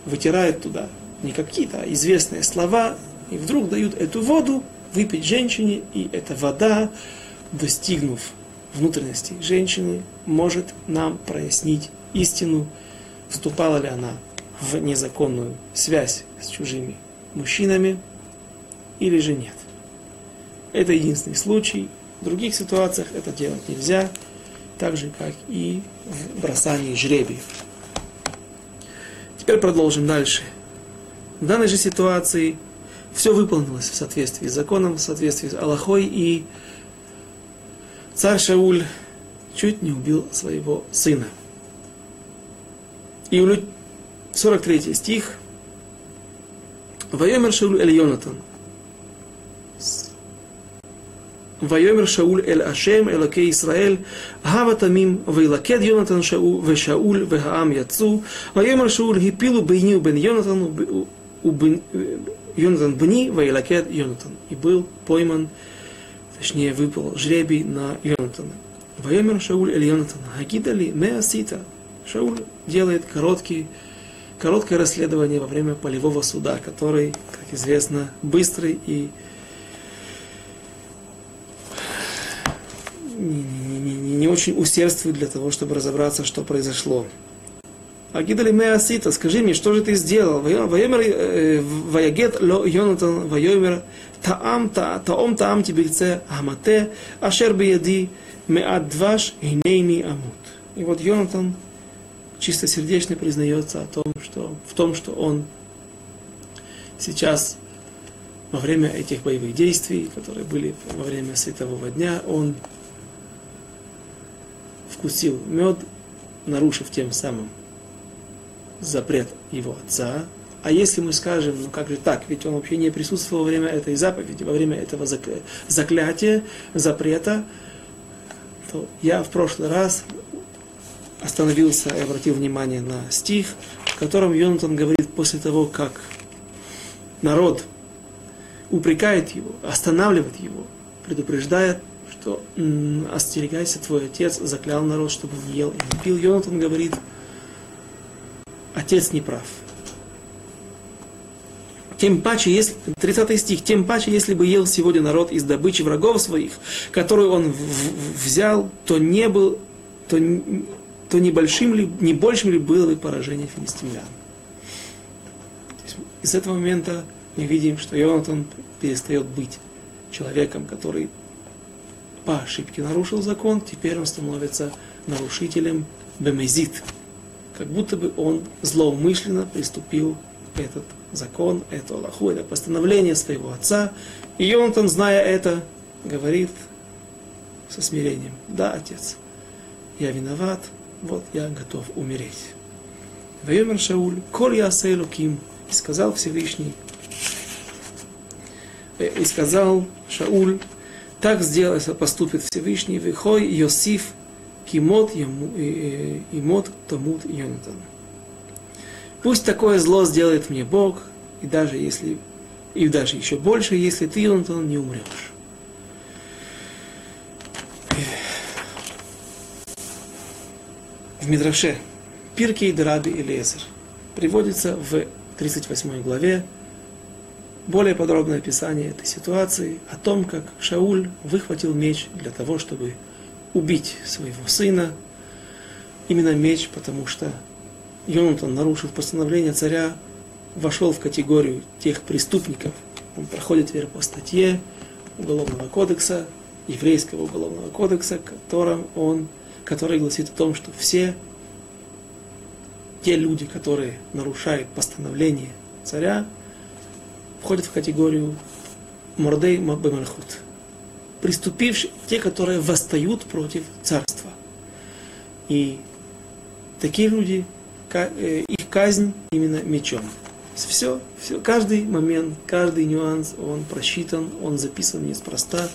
вытирают туда не какие-то а известные слова, и вдруг дают эту воду выпить женщине, и эта вода, достигнув внутренности женщины, может нам прояснить истину, вступала ли она в незаконную связь с чужими мужчинами или же нет. Это единственный случай. В других ситуациях это делать нельзя, так же, как и в бросании жребиев. Теперь продолжим дальше. В данной же ситуации все выполнилось в соответствии с законом, в соответствии с Аллахой, и царь Шауль чуть не убил своего сына. И 43 стих. Вайомер Шауль Эль Йонатан. Вайомер Шауль Эль Ашем Элакей Исраэль Гава Тамим Вейлакед Йонатан Шау Вешауль Вегаам Яцу Вайомер Шауль Гипилу Бейни Бен Йонатан Йонатан Бни Вейлакед Йонатан И был пойман, точнее выпал жребий на Йонатана. Вайомер Шауль Эль Йонатан Хагидали Меасита Шауль делает короткий короткое расследование во время полевого суда, который, как известно, быстрый и не, не, не, не очень усердствует для того, чтобы разобраться, что произошло. Агидали Меасита, скажи мне, что же ты сделал? Вайомер э, Ваягет ло Йонатан Вайомер Таам Таом Таам Тибельце Амате Ашер Бияди Меат Дваш Инейни Амут. И вот Йонатан чистосердечно признается о том, что, в том, что он сейчас во время этих боевых действий, которые были во время светового дня, он вкусил мед, нарушив тем самым запрет его отца. А если мы скажем, ну как же так, ведь он вообще не присутствовал во время этой заповеди, во время этого заклятия, запрета, то я в прошлый раз остановился и обратил внимание на стих, в котором Йонатан говорит после того, как народ упрекает его, останавливает его, предупреждает, что остерегайся, твой отец заклял народ, чтобы не ел и не пил. Йонатан говорит, отец не прав. Тем паче, если, 30 стих, тем паче, если бы ел сегодня народ из добычи врагов своих, которую он взял, то не был, то, то небольшим ли, не большим ли было бы поражение филистимлян. Из этого момента мы видим, что Йонатан перестает быть человеком, который по ошибке нарушил закон, теперь он становится нарушителем бемезит. Как будто бы он злоумышленно приступил этот закон, эту Аллаху, это постановление своего отца. И Йонатан, зная это, говорит со смирением, да, отец, я виноват, вот я готов умереть. Вайомер Шауль, коль я Луким, и сказал Всевышний, э, и сказал Шауль, так сделай, поступит Всевышний, выхой Йосиф, кимот имот тамут Йонатан. Пусть такое зло сделает мне Бог, и даже если, и даже еще больше, если ты, Йонатан, не умрешь. В Мидраше Пирки и Драби Элезер приводится в 38 главе более подробное описание этой ситуации, о том, как Шауль выхватил меч для того, чтобы убить своего сына. Именно меч, потому что Йонатан, нарушив постановление царя, вошел в категорию тех преступников. Он проходит вверх по статье Уголовного кодекса, еврейского уголовного кодекса, которым он, который гласит о том, что все те люди, которые нарушают постановление царя, входят в категорию Мордей Бемальхут. Приступившие, те, которые восстают против царства. И такие люди Э, их казнь именно мечом. Все, все, каждый момент, каждый нюанс, он просчитан, он записан неспроста.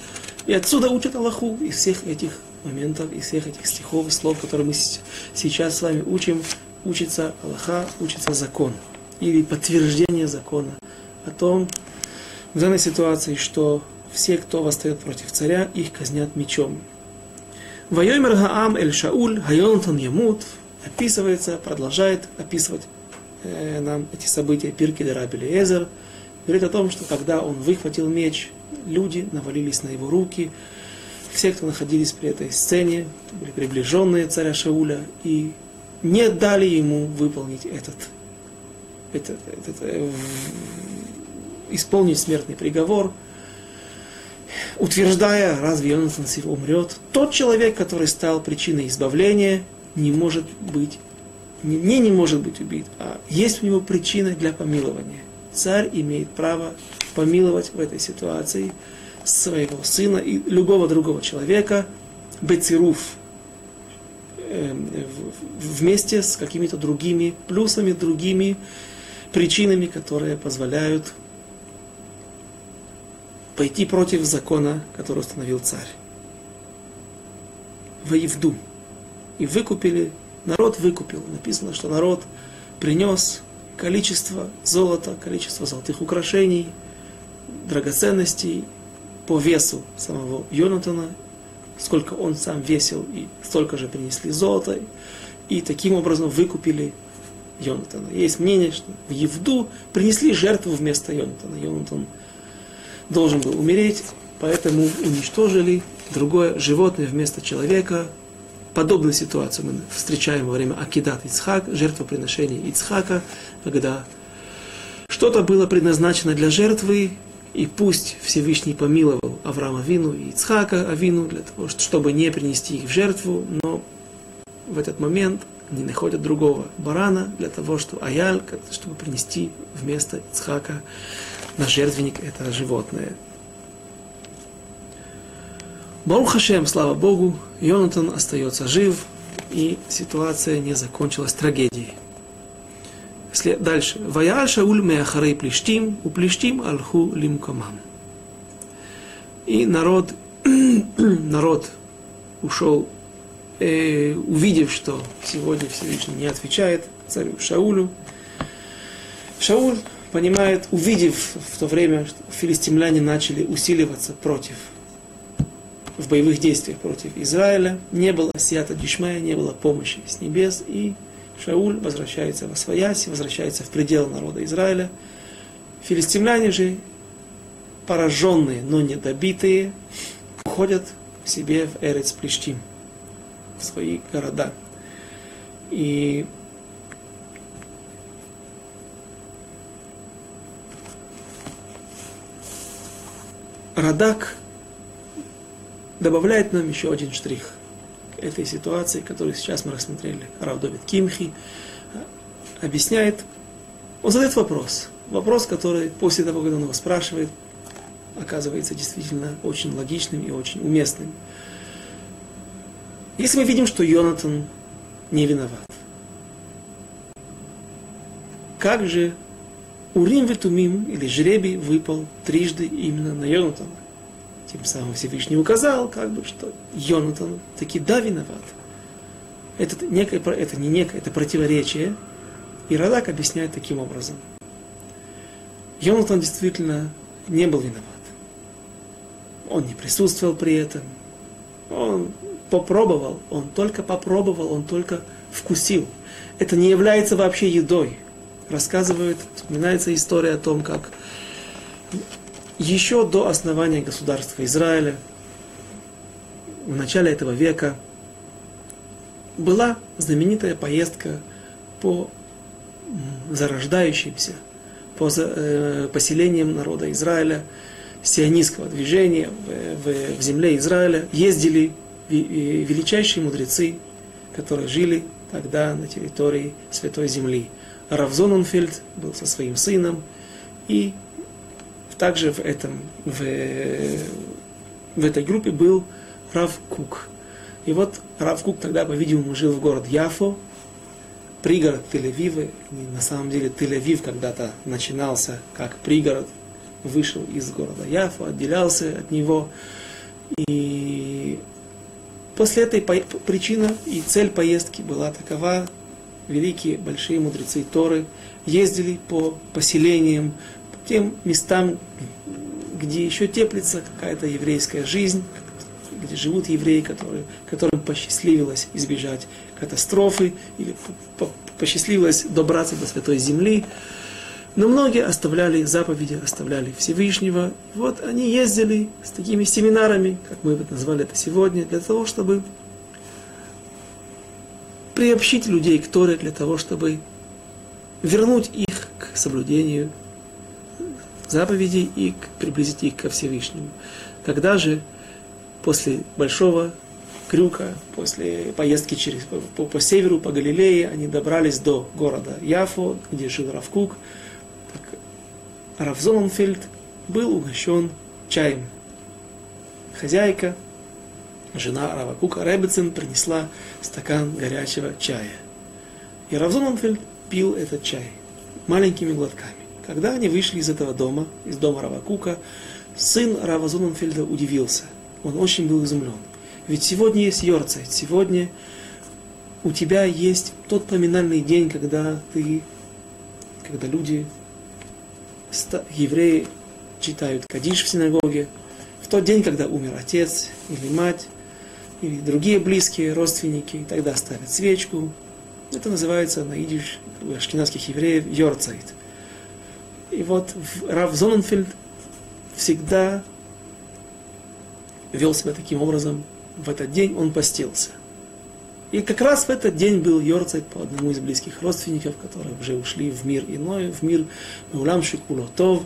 И отсюда учат Аллаху из всех этих моментов, из всех этих стихов, слов, которые мы сейчас с вами учим, учится Аллаха, учится закон. Или подтверждение закона о том, в данной ситуации, что все, кто восстает против царя, их казнят мечом. Вайомер Гаам Эль Шауль, Хайонтан Ямут, описывается, продолжает описывать э, нам эти события Пирки Раби Эзер. Говорит о том, что когда он выхватил меч, люди навалились на его руки. Все, кто находились при этой сцене, были приближенные царя Шауля и не дали ему выполнить этот, этот, этот э, исполнить смертный приговор, утверждая, разве Йонатан умрет. Тот человек, который стал причиной избавления, не может быть, не, не может быть убит, а есть у него причина для помилования. Царь имеет право помиловать в этой ситуации своего сына и любого другого человека, бецируф, эм, вместе с какими-то другими плюсами, другими причинами, которые позволяют пойти против закона, который установил царь. Воевду и выкупили, народ выкупил. Написано, что народ принес количество золота, количество золотых украшений, драгоценностей по весу самого Йонатана, сколько он сам весил, и столько же принесли золота, и таким образом выкупили Йонатана. Есть мнение, что в Евду принесли жертву вместо Йонатана. Йонатан должен был умереть, поэтому уничтожили другое животное вместо человека, Подобную ситуацию мы встречаем во время Акидат Ицхак, жертвоприношения Ицхака, когда что-то было предназначено для жертвы, и пусть Всевышний помиловал Авраама Вину и Ицхака Авину, для того, чтобы не принести их в жертву, но в этот момент они находят другого барана для того, чтобы Аяль, чтобы принести вместо Ицхака на жертвенник это животное. Барух Хашем, слава Богу, Йонатан остается жив, и ситуация не закончилась трагедией. Дальше. Ваял Шауль меахарей плештим, у плештим алху лимкамам. И народ, народ ушел, э, увидев, что сегодня Всевышний не отвечает царю Шаулю. Шауль понимает, увидев в то время, что филистимляне начали усиливаться против в боевых действиях против Израиля, не было сията дишмая, не было помощи с небес, и Шауль возвращается во своясь, возвращается в пределы народа Израиля. Филистимляне же, пораженные, но не добитые, уходят к себе в Эрец Плештим, в свои города. И Радак добавляет нам еще один штрих этой ситуации, которую сейчас мы рассмотрели. Рав Кимхи объясняет, он задает вопрос. Вопрос, который после того, когда он его спрашивает, оказывается действительно очень логичным и очень уместным. Если мы видим, что Йонатан не виноват, как же Урим Ветумим, или жребий, выпал трижды именно на Йонатана. Тем самым Всевышний указал, как бы, что Йонатан таки да виноват. Это, некое, это не некое, это противоречие. И Радак объясняет таким образом. Йонатан действительно не был виноват. Он не присутствовал при этом. Он попробовал, он только попробовал, он только вкусил. Это не является вообще едой рассказывают, вспоминается история о том, как еще до основания государства Израиля, в начале этого века, была знаменитая поездка по зарождающимся, по э, поселениям народа Израиля, сионистского движения в, в, земле Израиля. Ездили величайшие мудрецы, которые жили тогда на территории Святой Земли. Рав Зоненфельд был со своим сыном, и также в, этом, в, в этой группе был Рав Кук. И вот Рав Кук тогда, по-видимому, жил в город Яфо, пригород Тель-Авива. На самом деле Тель-Авив когда-то начинался как пригород, вышел из города Яфо, отделялся от него. И после этой причина и цель поездки была такова, великие, большие мудрецы Торы ездили по поселениям, по тем местам, где еще теплится какая-то еврейская жизнь, где живут евреи, которые, которым посчастливилось избежать катастрофы или посчастливилось добраться до Святой Земли. Но многие оставляли заповеди, оставляли Всевышнего. Вот они ездили с такими семинарами, как мы назвали это сегодня, для того, чтобы приобщить людей к Торе для того, чтобы вернуть их к соблюдению заповедей и приблизить их ко Всевышнему. Когда же после большого крюка, после поездки через, по, по северу, по Галилее, они добрались до города Яфо, где жил Равкук, так Рав Зоненфельд был угощен чаем. Хозяйка жена Рава Кука Ребецин принесла стакан горячего чая. И Равзонанфельд пил этот чай маленькими глотками. Когда они вышли из этого дома, из дома Рава Кука, сын Рава Зонанфельда удивился. Он очень был изумлен. Ведь сегодня есть Йорцайт, сегодня у тебя есть тот поминальный день, когда ты, когда люди, евреи, читают Кадиш в синагоге, в тот день, когда умер отец или мать, или другие близкие родственники, тогда ставят свечку. Это называется на идиш у ашкенадских евреев йорцайт. И вот Рав Зоненфельд всегда вел себя таким образом. В этот день он постился. И как раз в этот день был Йорцайт по одному из близких родственников, которые уже ушли в мир иной, в мир Маулам Шикулотов.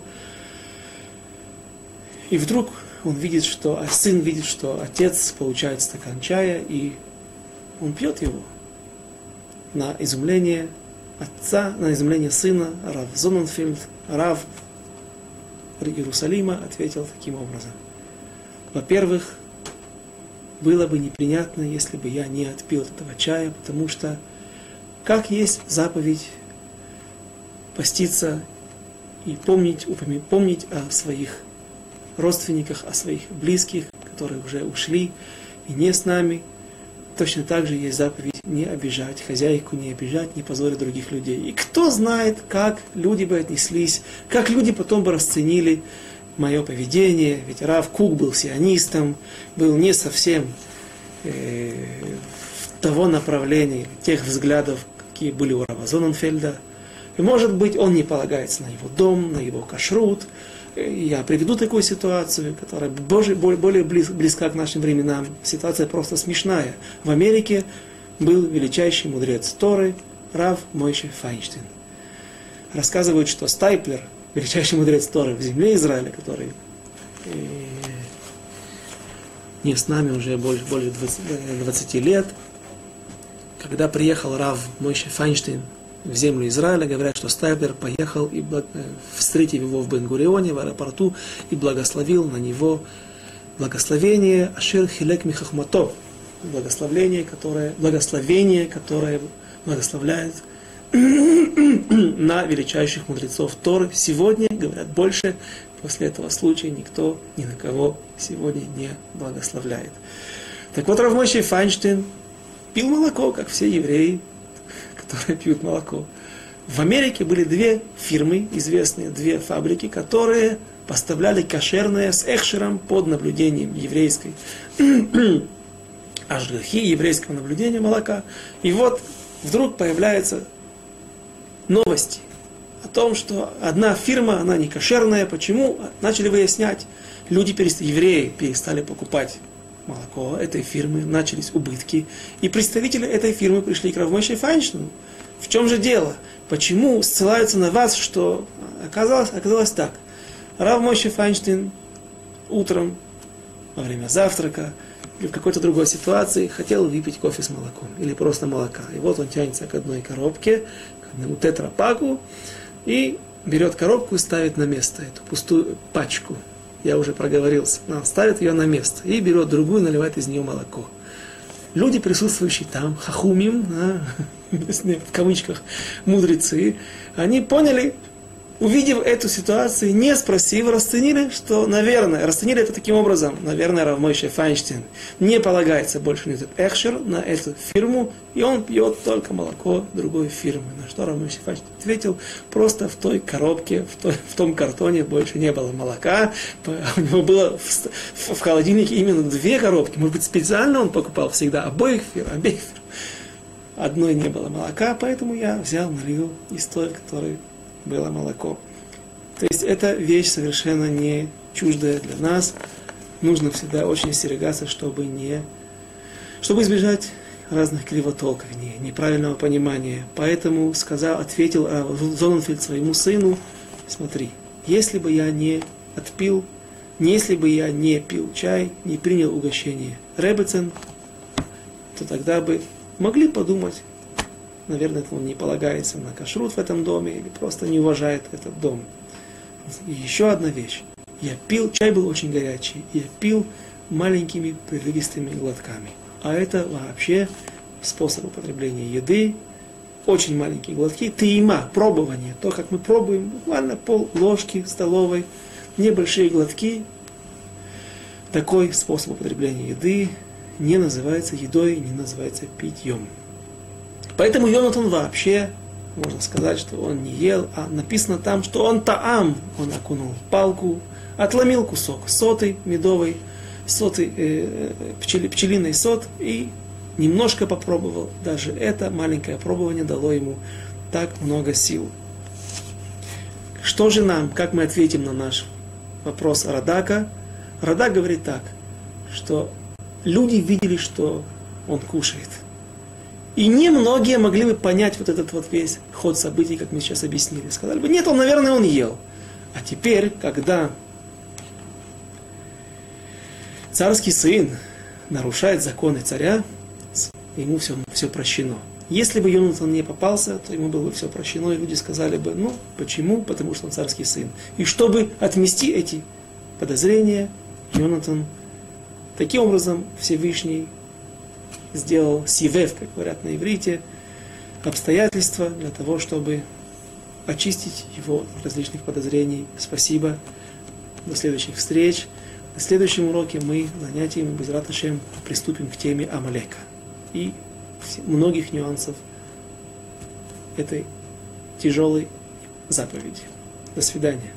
И вдруг он видит, что, а сын видит, что отец получает стакан чая, и он пьет его. На изумление отца, на изумление сына, Рав Зоненфельд, Рав Иерусалима ответил таким образом. Во-первых, было бы неприятно, если бы я не отпил этого чая, потому что как есть заповедь поститься и помнить, помнить о своих родственниках, о своих близких, которые уже ушли и не с нами. Точно так же есть заповедь не обижать хозяйку, не обижать, не позорить других людей. И кто знает, как люди бы отнеслись, как люди потом бы расценили мое поведение, ведь Рав Кук был сионистом, был не совсем э, того направления, тех взглядов, какие были у Рава Зоненфельда. И может быть он не полагается на его дом, на его кашрут. Я приведу такую ситуацию, которая более, более близка к нашим временам. Ситуация просто смешная. В Америке был величайший мудрец Торы Рав Мойше Файнштейн. Рассказывают, что Стайплер, величайший мудрец Торы в земле Израиля, который э, не с нами уже больше, более 20, 20 лет, когда приехал Рав Мойше Файнштейн в землю Израиля, говорят, что Стайплер поехал и. Э, встретив его в Бенгурионе, в аэропорту, и благословил на него благословение Ашир Хилек Михахмато, благословение, которое, благословение, которое благословляет на величайших мудрецов Торы. Сегодня, говорят, больше после этого случая никто ни на кого сегодня не благословляет. Так вот, Равмойший Файнштейн пил молоко, как все евреи, которые пьют молоко. В Америке были две фирмы, известные две фабрики, которые поставляли кошерное с экшером под наблюдением еврейской ажгахи, еврейского наблюдения молока. И вот вдруг появляется новости о том, что одна фирма, она не кошерная. Почему? Начали выяснять. Люди, перестали, евреи, перестали покупать молоко этой фирмы, начались убытки. И представители этой фирмы пришли к Равмойше Файнштейну. В чем же дело? Почему ссылаются на вас, что оказалось, оказалось так? Рав Мойше Файнштейн утром во время завтрака или в какой-то другой ситуации хотел выпить кофе с молоком или просто молока. И вот он тянется к одной коробке, к одному тетрапаку и берет коробку и ставит на место эту пустую пачку. Я уже проговорился. Ставит ее на место и берет другую, наливает из нее молоко. Люди, присутствующие там, хахумим, а, в кавычках, мудрецы, они поняли, увидев эту ситуацию, не спросив, расценили, что, наверное, расценили это таким образом, наверное, Равмойше Файнштейн не полагается больше на этот экшер, на эту фирму, и он пьет только молоко другой фирмы. На что Равмойше Файнштейн ответил, просто в той коробке, в, той, в том картоне больше не было молока, у него было в, в холодильнике именно две коробки, может быть, специально он покупал всегда обоих фирм, обеих фирм. Одной не было молока, поэтому я взял, налил из той, которой было молоко. То есть это вещь совершенно не чуждая для нас. Нужно всегда очень остерегаться, чтобы не чтобы избежать разных кривотолков, не, неправильного понимания. Поэтому сказал, ответил Зоненфельд своему сыну, смотри, если бы я не отпил, если бы я не пил чай, не принял угощение Ребецен, то тогда бы могли подумать, наверное, он не полагается на кашрут в этом доме или просто не уважает этот дом. И еще одна вещь. Я пил, чай был очень горячий, я пил маленькими прерывистыми глотками. А это вообще способ употребления еды, очень маленькие глотки, тиима, пробование, то, как мы пробуем, буквально пол ложки столовой, небольшие глотки. Такой способ употребления еды не называется едой, не называется питьем. Поэтому Йонатан вообще, можно сказать, что он не ел, а написано там, что он таам, он окунул палку, отломил кусок соты медовой, соты, э, пчели, пчелиный сот и немножко попробовал. Даже это маленькое пробование дало ему так много сил. Что же нам, как мы ответим на наш вопрос Радака? Радак говорит так, что люди видели, что он кушает – и немногие могли бы понять вот этот вот весь ход событий, как мы сейчас объяснили. Сказали бы, нет, он, наверное, он ел. А теперь, когда царский сын нарушает законы царя, ему все, все прощено. Если бы Йонатан не попался, то ему было бы все прощено, и люди сказали бы, ну, почему? Потому что он царский сын. И чтобы отмести эти подозрения, Йонатан таким образом Всевышний сделал сивев, как говорят на иврите, обстоятельства для того, чтобы очистить его от различных подозрений. Спасибо. До следующих встреч. На следующем уроке мы занятиями без раташем приступим к теме Амалека и многих нюансов этой тяжелой заповеди. До свидания.